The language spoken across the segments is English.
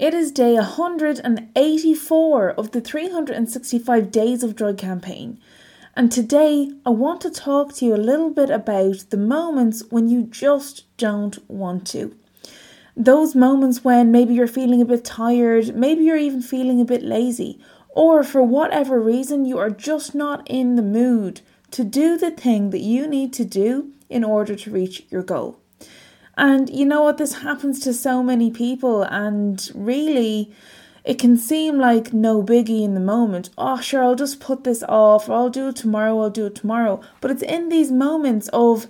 It is day 184 of the 365 Days of Drug campaign. And today I want to talk to you a little bit about the moments when you just don't want to. Those moments when maybe you're feeling a bit tired, maybe you're even feeling a bit lazy, or for whatever reason you are just not in the mood to do the thing that you need to do in order to reach your goal. And you know what? This happens to so many people, and really, it can seem like no biggie in the moment. Oh, sure, I'll just put this off, or I'll do it tomorrow, I'll do it tomorrow. But it's in these moments of,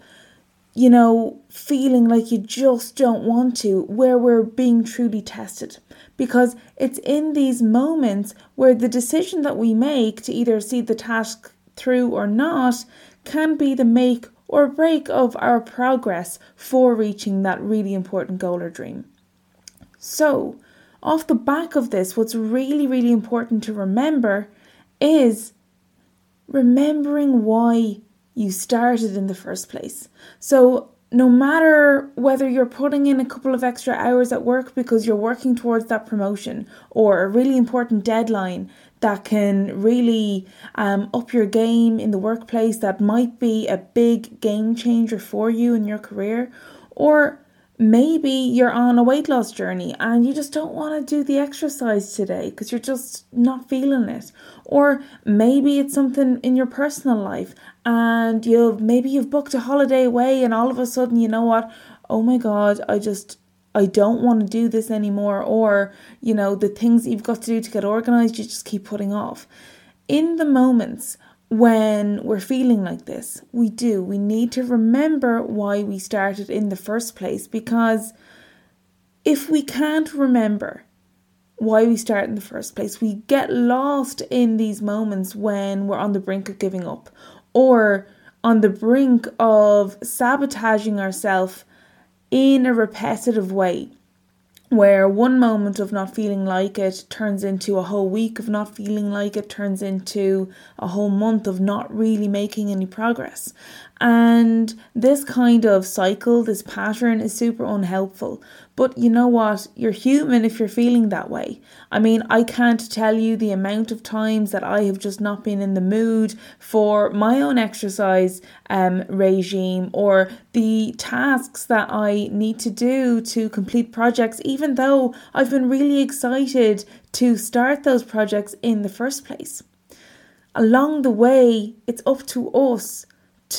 you know, feeling like you just don't want to, where we're being truly tested. Because it's in these moments where the decision that we make to either see the task through or not can be the make or break of our progress for reaching that really important goal or dream. So, off the back of this, what's really, really important to remember is remembering why you started in the first place. So, no matter whether you're putting in a couple of extra hours at work because you're working towards that promotion or a really important deadline that can really um, up your game in the workplace, that might be a big game changer for you in your career, or maybe you're on a weight loss journey and you just don't want to do the exercise today because you're just not feeling it. Or maybe it's something in your personal life and you've maybe you've booked a holiday away and all of a sudden you know what? Oh my god i just I don't want to do this anymore, or you know, the things you've got to do to get organized, you just keep putting off. In the moments when we're feeling like this. We do. We need to remember why we started in the first place because if we can't remember why we start in the first place, we get lost in these moments when we're on the brink of giving up or on the brink of sabotaging ourselves in a repetitive way where one moment of not feeling like it turns into a whole week of not feeling like it, turns into a whole month of not really making any progress. And this kind of cycle, this pattern is super unhelpful. But you know what? You're human if you're feeling that way. I mean, I can't tell you the amount of times that I have just not been in the mood for my own exercise um, regime or the tasks that I need to do to complete projects, even though I've been really excited to start those projects in the first place. Along the way, it's up to us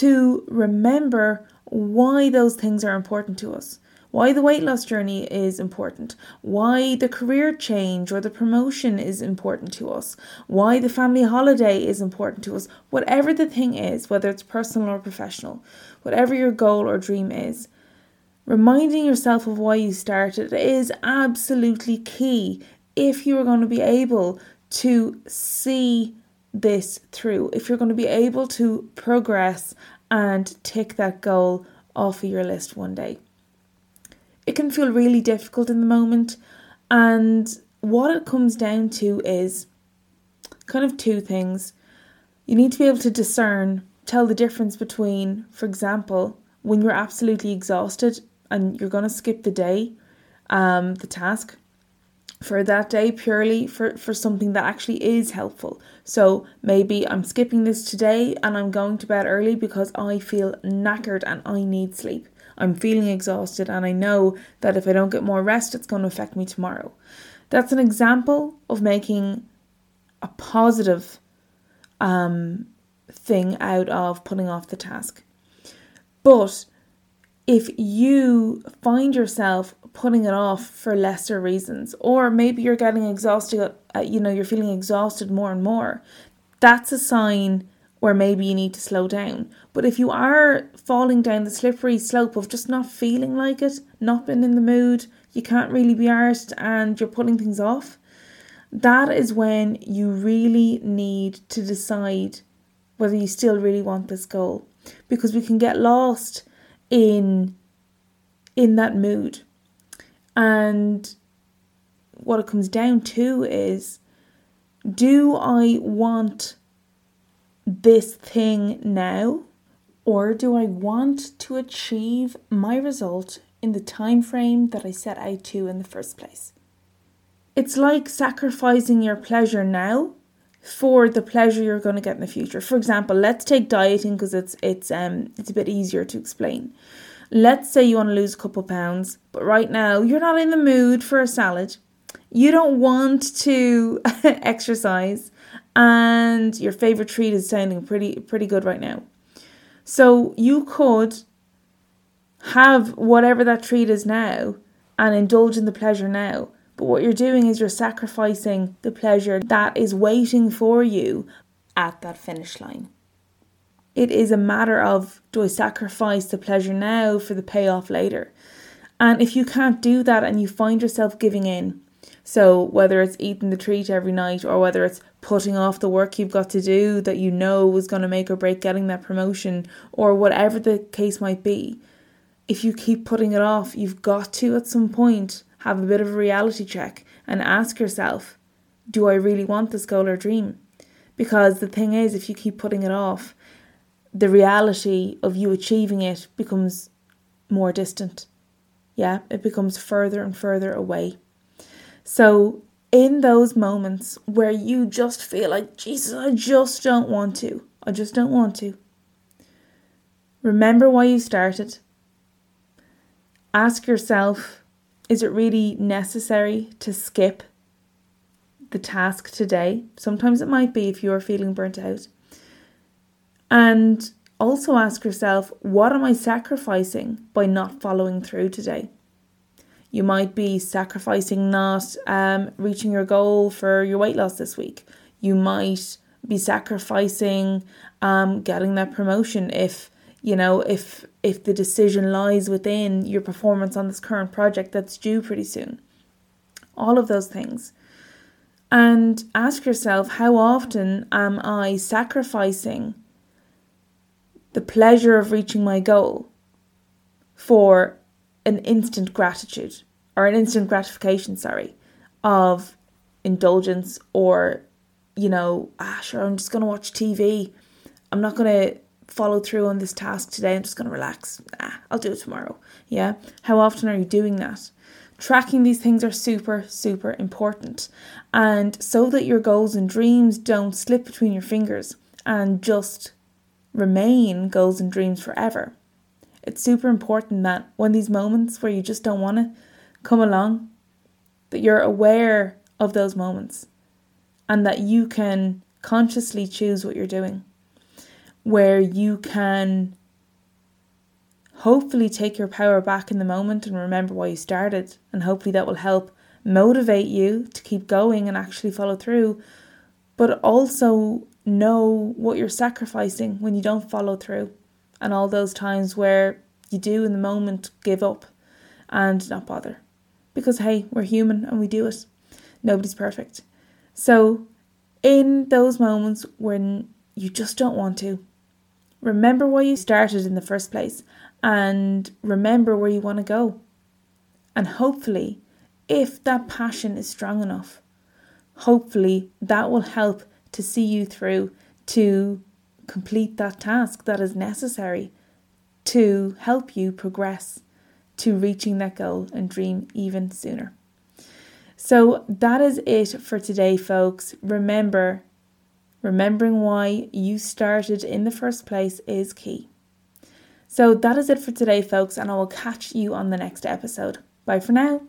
to remember why those things are important to us, why the weight loss journey is important, why the career change or the promotion is important to us, why the family holiday is important to us, whatever the thing is, whether it's personal or professional, whatever your goal or dream is. Reminding yourself of why you started is absolutely key if you are going to be able to see this through, if you're going to be able to progress and tick that goal off of your list one day. It can feel really difficult in the moment, and what it comes down to is kind of two things. You need to be able to discern, tell the difference between, for example, when you're absolutely exhausted and you're going to skip the day, um, the task, for that day purely for, for something that actually is helpful. So maybe I'm skipping this today and I'm going to bed early because I feel knackered and I need sleep. I'm feeling exhausted and I know that if I don't get more rest, it's going to affect me tomorrow. That's an example of making a positive um, thing out of putting off the task. But if you find yourself putting it off for lesser reasons, or maybe you're getting exhausted, uh, you know, you're feeling exhausted more and more, that's a sign where maybe you need to slow down. But if you are falling down the slippery slope of just not feeling like it, not being in the mood, you can't really be arsed and you're putting things off, that is when you really need to decide whether you still really want this goal. Because we can get lost in in that mood. And what it comes down to is do I want this thing now or do I want to achieve my result in the time frame that I set out to in the first place? it's like sacrificing your pleasure now for the pleasure you're going to get in the future. For example, let's take dieting because it's it's um it's a bit easier to explain. Let's say you want to lose a couple pounds, but right now you're not in the mood for a salad. You don't want to exercise and your favorite treat is sounding pretty pretty good right now. So you could have whatever that treat is now and indulge in the pleasure now. But what you're doing is you're sacrificing the pleasure that is waiting for you at that finish line. It is a matter of do I sacrifice the pleasure now for the payoff later? And if you can't do that and you find yourself giving in, so whether it's eating the treat every night or whether it's putting off the work you've got to do that you know is going to make or break getting that promotion or whatever the case might be, if you keep putting it off, you've got to at some point have a bit of a reality check and ask yourself, do I really want this goal or dream? Because the thing is, if you keep putting it off, the reality of you achieving it becomes more distant. Yeah, it becomes further and further away. So, in those moments where you just feel like, Jesus, I just don't want to, I just don't want to, remember why you started. Ask yourself, is it really necessary to skip the task today? Sometimes it might be if you are feeling burnt out. And also ask yourself, what am I sacrificing by not following through today? You might be sacrificing not um, reaching your goal for your weight loss this week. You might be sacrificing um, getting that promotion if you know if if the decision lies within your performance on this current project that's due pretty soon. All of those things. And ask yourself, how often am I sacrificing the pleasure of reaching my goal for an instant gratitude or an instant gratification, sorry, of indulgence or, you know, ah, sure, I'm just going to watch TV. I'm not going to follow through on this task today. I'm just going to relax. Ah, I'll do it tomorrow. Yeah. How often are you doing that? Tracking these things are super, super important. And so that your goals and dreams don't slip between your fingers and just remain goals and dreams forever. It's super important that when these moments where you just don't want to come along, that you're aware of those moments and that you can consciously choose what you're doing, where you can hopefully take your power back in the moment and remember why you started, and hopefully that will help motivate you to keep going and actually follow through, but also know what you're sacrificing when you don't follow through and all those times where you do in the moment give up and not bother. Because hey, we're human and we do it. Nobody's perfect. So, in those moments when you just don't want to, remember why you started in the first place and remember where you want to go. And hopefully, if that passion is strong enough, hopefully that will help to see you through to complete that task that is necessary to help you progress to reaching that goal and dream even sooner. So that is it for today, folks. Remember, remembering why you started in the first place is key. So that is it for today, folks, and I will catch you on the next episode. Bye for now.